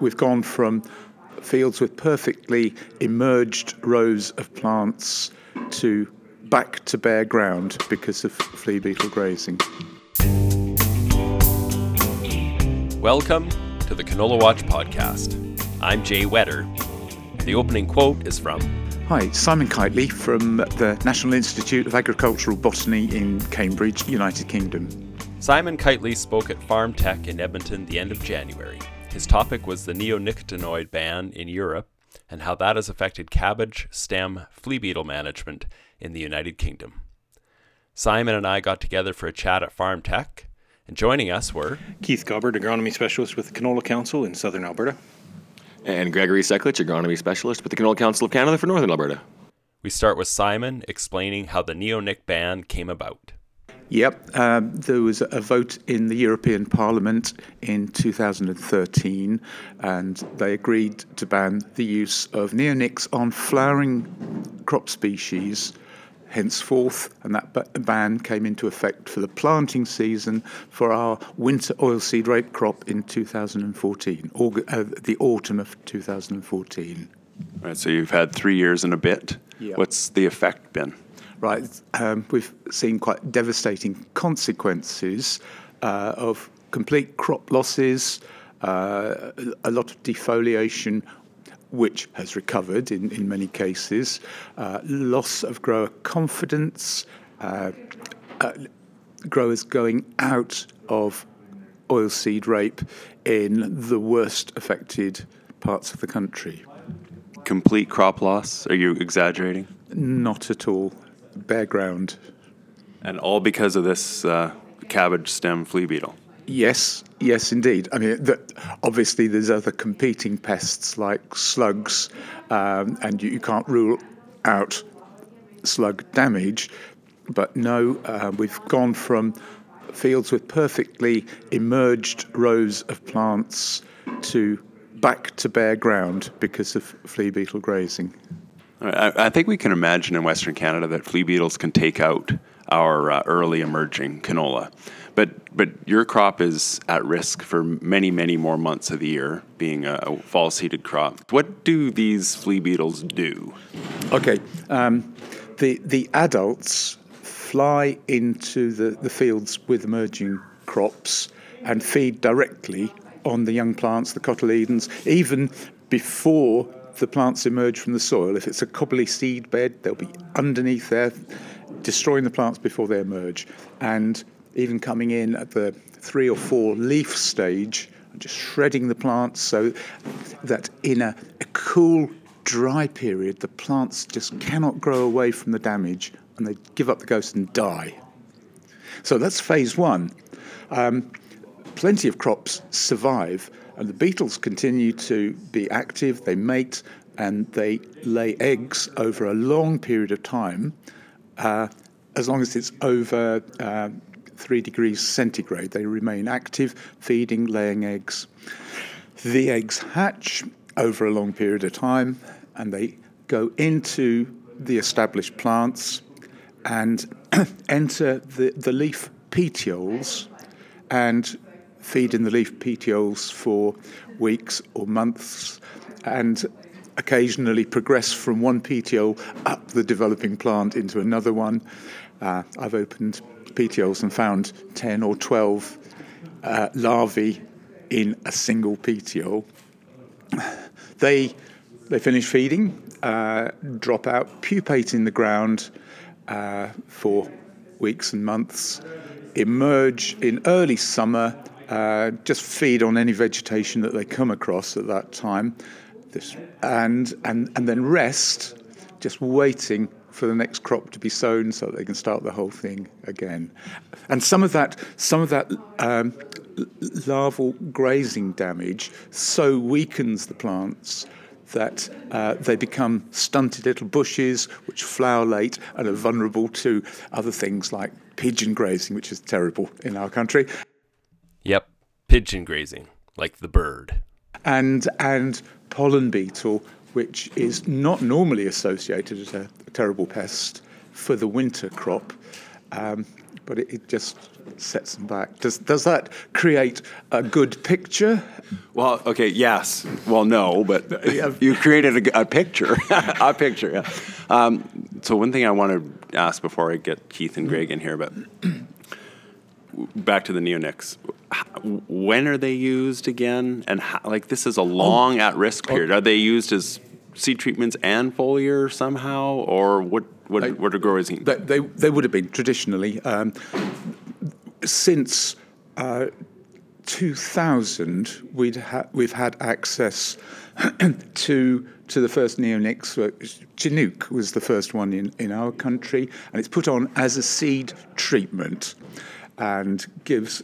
we've gone from fields with perfectly emerged rows of plants to back to bare ground because of flea beetle grazing. Welcome to the Canola Watch podcast. I'm Jay Whetter. The opening quote is from Hi, Simon Kightley from the National Institute of Agricultural Botany in Cambridge, United Kingdom. Simon Kightley spoke at Farm Tech in Edmonton the end of January. His topic was the neonicotinoid ban in Europe and how that has affected cabbage, stem, flea beetle management in the United Kingdom. Simon and I got together for a chat at Farm Tech, and joining us were Keith Gabert, agronomy specialist with the Canola Council in southern Alberta. And Gregory Sekulic, agronomy specialist with the Canola Council of Canada for northern Alberta. We start with Simon explaining how the neonic ban came about. Yep, um, there was a vote in the European Parliament in 2013, and they agreed to ban the use of neonics on flowering crop species henceforth, and that ban came into effect for the planting season for our winter oilseed rape crop in 2014, uh, the autumn of 2014. Right, so you've had three years and a bit. Yep. What's the effect been? Right, um, we've seen quite devastating consequences uh, of complete crop losses, uh, a lot of defoliation, which has recovered in, in many cases, uh, loss of grower confidence, uh, uh, growers going out of oilseed rape in the worst affected parts of the country. Complete crop loss? Are you exaggerating? Not at all bare ground. And all because of this uh, cabbage stem flea beetle. Yes, yes, indeed. I mean, the, obviously, there's other competing pests like slugs, um, and you, you, can't rule out slug damage. But no, uh, we've gone from fields with perfectly emerged rows of plants to back to bare ground because of flea beetle grazing. I, I, think we can imagine in Western Canada that flea beetles can take out our uh, early emerging canola. But, but your crop is at risk for many, many more months of the year, being a, a fall seeded crop. What do these flea beetles do? Okay. Um, the, the adults fly into the, the fields with emerging crops and feed directly on the young plants, the cotyledons, even before the plants emerge from the soil. If it's a cobbly seed bed, they'll be underneath there, destroying the plants before they emerge. And even coming in at the three or four leaf stage, just shredding the plants so that in a, a cool, dry period, the plants just cannot grow away from the damage and they give up the ghost and die. So that's phase one. Um, plenty of crops survive, and the beetles continue to be active, they mate, and they lay eggs over a long period of time, uh, as long as it's over uh, three degrees centigrade. They remain active, feeding, laying eggs. The eggs hatch over a long period of time, and they go into the established plants and enter the, the leaf petioles and feed in the leaf petioles for weeks or months and occasionally progress from one petiole up the developing plant into another one. Uh, I've opened petioles and found 10 or 12 uh, larvae in a single petiole. They, they finish feeding, uh, drop out, pupate in the ground uh, for weeks and months, emerge in early summer uh, just feed on any vegetation that they come across at that time, this, and, and, and then rest, just waiting for the next crop to be sown so that they can start the whole thing again. And some of that, some of that um, larval grazing damage so weakens the plants that uh, they become stunted little bushes which flower late and are vulnerable to other things like pigeon grazing, which is terrible in our country. Yep, pigeon grazing, like the bird. And and pollen beetle, which is not normally associated as a, a terrible pest for the winter crop, um, but it, it just sets them back. Does does that create a good picture? Well, okay, yes. Well, no, but you created a, a picture, a picture. Yeah. Um, so one thing I want to ask before I get Keith and Greg in here, but back to the neonics. When are they used again? And how, like this is a long at-risk period. Are they used as seed treatments and foliar somehow, or what? What, They- what are growers eating? They, they, they would have been traditionally. Um, since uh, 2000, we'd ha- we've had access to to the first neonics. Chinook was the first one in, in our country, and it's put on as a seed treatment and gives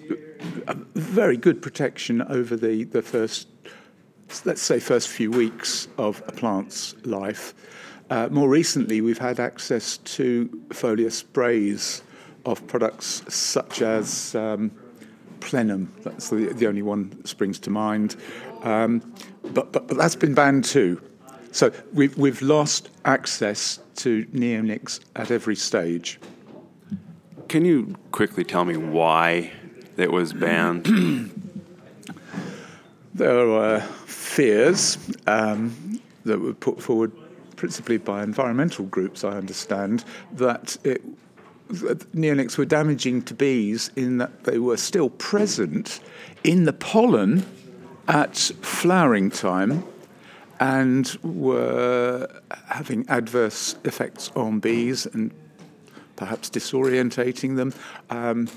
very good protection over the, the first let's say, first few weeks of a plant's life. Uh, more recently, we've had access to foliar sprays of products such as um, Plenum. That's the, the only one that springs to mind. Um, but, but, but that's been banned too. So we've, we've lost access to neonics at every stage. Can you quickly tell me why it was banned? There were fears um, that were put forward principally by environmental groups, I understand, that, it, neonics were damaging to bees in that they were still present in the pollen at flowering time and were having adverse effects on bees and perhaps disorientating them. Um,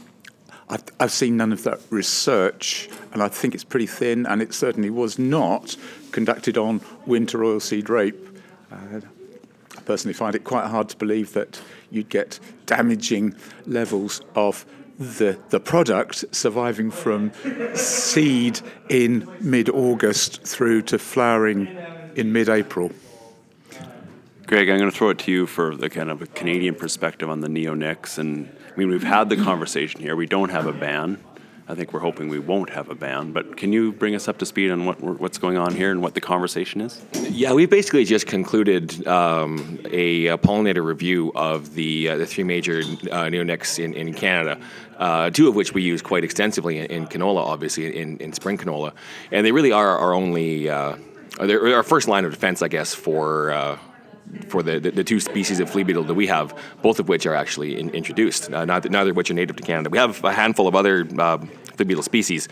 I've, I've seen none of that research, and I think it's pretty thin, and it certainly was not conducted on winter oilseed rape. Uh, I personally find it quite hard to believe that you'd get damaging levels of the, the product surviving from seed in mid August through to flowering in mid April. Greg, I'm going to throw it to you for the kind of a Canadian perspective on the neonics. And I mean, we've had the conversation here. We don't have a ban. I think we're hoping we won't have a ban. But can you bring us up to speed on what what's going on here and what the conversation is? Yeah, we basically just concluded um, a, uh pollinator review of the uh, the three major uh, neonics in, in Canada, uh, two of which we use quite extensively in, in canola, obviously in, in spring canola, and they really are our only, uh, our first line of defense, I guess, for. For the, the, the two species of flea beetle that we have, both of which are actually in, introduced, uh, neither, neither of which are native to Canada. We have a handful of other uh, flea beetle species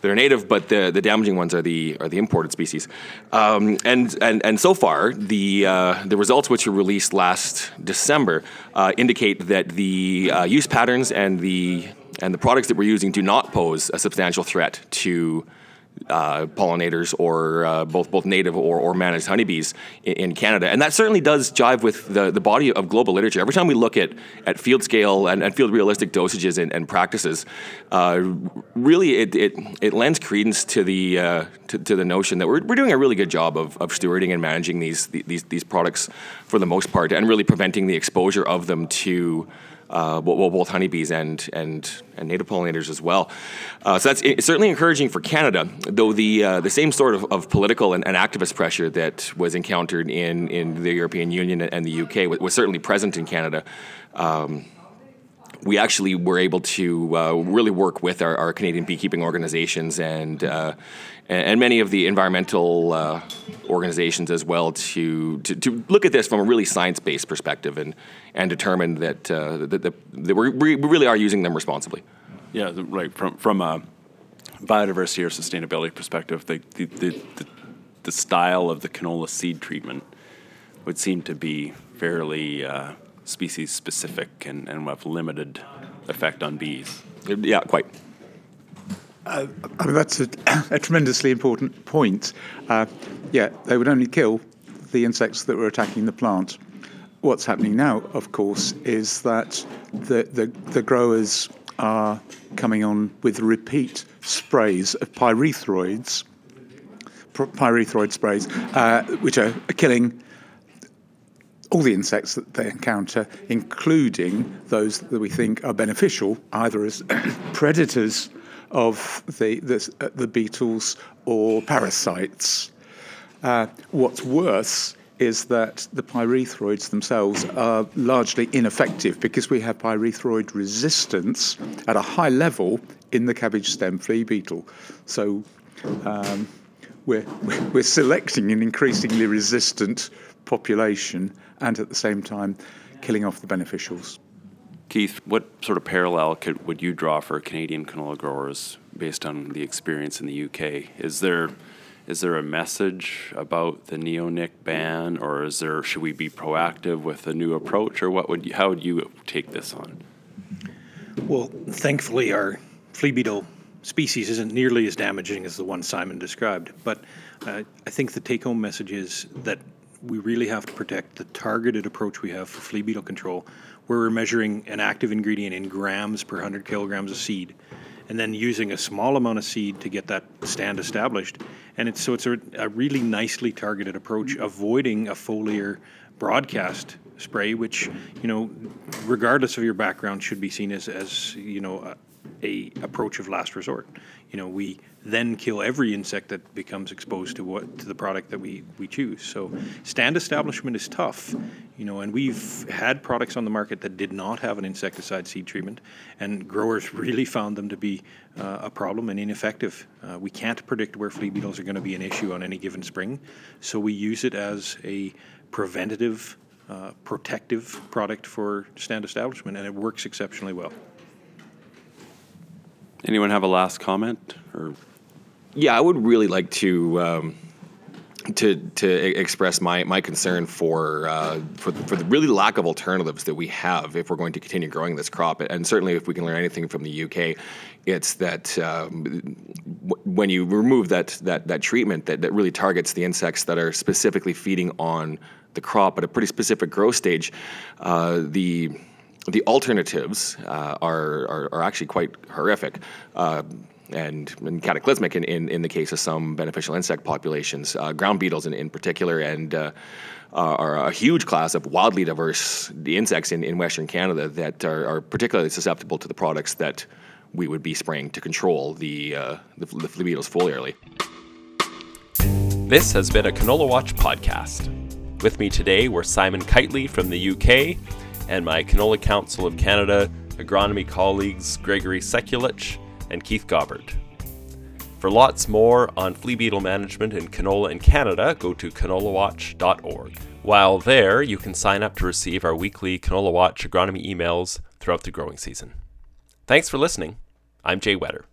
that are native, but the, the damaging ones are the are the imported species. Um, and, and and so far, the uh, the results which were released last December uh, indicate that the uh, use patterns and the and the products that we're using do not pose a substantial threat to uh, pollinators or uh, both both native or, or managed honeybees in, in Canada, and that certainly does jive with the, the body of global literature. Every time we look at, at field scale and, and field realistic dosages and, and practices, uh, really it, it, it lends credence to the uh, to, to the notion that we're, we're doing a really good job of, of stewarding and managing these these these products for the most part, and really preventing the exposure of them to uh, well, both honeybees and and and native pollinators as well. Uh, so that's certainly encouraging for Canada, though the uh, the same sort of, of political and, and activist pressure that was encountered in in the European Union and the UK was, was certainly present in Canada. Um, we actually were able to uh, really work with our, our Canadian beekeeping organizations and uh, and many of the environmental uh, organizations as well to, to to look at this from a really science based perspective and and determine that uh, that, that, we really are using them responsibly. Yeah, right. from from a biodiversity or sustainability perspective, the the, the, the, the style of the canola seed treatment would seem to be fairly uh, species specific and, and have limited effect on bees. Yeah, quite. I mean, that's a, a tremendously important point. Uh, yeah, they would only kill the insects that were attacking the plant. What's happening now, of course, is that the, the, the growers are coming on with repeat sprays of pyrethroids, pyrethroid sprays, uh, which are killing all the insects that they encounter, including those that we think are beneficial, either as predators of the, the, uh, the beetles or parasites. Uh, what's worse is that the pyrethroids themselves are largely ineffective because we have pyrethroid resistance at a high level in the cabbage stem flea beetle. So um, we're, we're selecting an increasingly resistant population and at the same time killing off the beneficials. Keith, what sort of parallel could, would you draw for Canadian canola growers based on the experience in the UK? Is there is there a message about the neonic ban, or is there should we be proactive with a new approach, or what would you, how would you take this on? Well, thankfully, our flea beetle species isn't nearly as damaging as the one Simon described. But uh, I think the take-home message is that we really have to protect the targeted approach we have for flea beetle control, where we're measuring an active ingredient in grams per 100 kilograms of seed, and then using a small amount of seed to get that stand established. And it's so it's a, a really nicely targeted approach, avoiding a foliar broadcast spray, which you know, regardless of your background, should be seen as as you know a approach of last resort. You know, we then kill every insect that becomes exposed to what to the product that we, we choose. So stand establishment is tough, you know, and we've had products on the market that did not have an insecticide seed treatment, and growers really found them to be uh, a problem and ineffective. Uh, we can't predict where flea beetles are going to be an issue on any given spring, so we use it as a preventative, uh, protective product for stand establishment, and it works exceptionally well. Anyone have a last comment or? Yeah, I would really like to. Um, to to express my my concern for uh, for for the really lack of alternatives that we have if we're going to continue growing this crop, and certainly if we can learn anything from the UK, it's that um, w- when you remove that that that treatment that, that really targets the insects that are specifically feeding on the crop at a pretty specific growth stage, uh, the the alternatives uh, are, are, are actually quite horrific. Uh, and, and, cataclysmic in, in, in, the case of some beneficial insect populations, uh, ground beetles in, in particular, and uh, are a huge class of wildly diverse insects in, in Western Canada that are, are, particularly susceptible to the products that we would be spraying to control the, uh, the, the flea beetles foliarly. This has been a Canola Watch podcast. With me today were Simon Kightley from the UK and my Canola Council of Canada agronomy colleagues Gregory Sekulic and Keith Gabert. For lots more on flea beetle management in canola in Canada, go to canolawatch.org. While there, you can sign up to receive our weekly Canola Watch agronomy emails throughout the growing season. Thanks for listening. I'm Jay Whetter.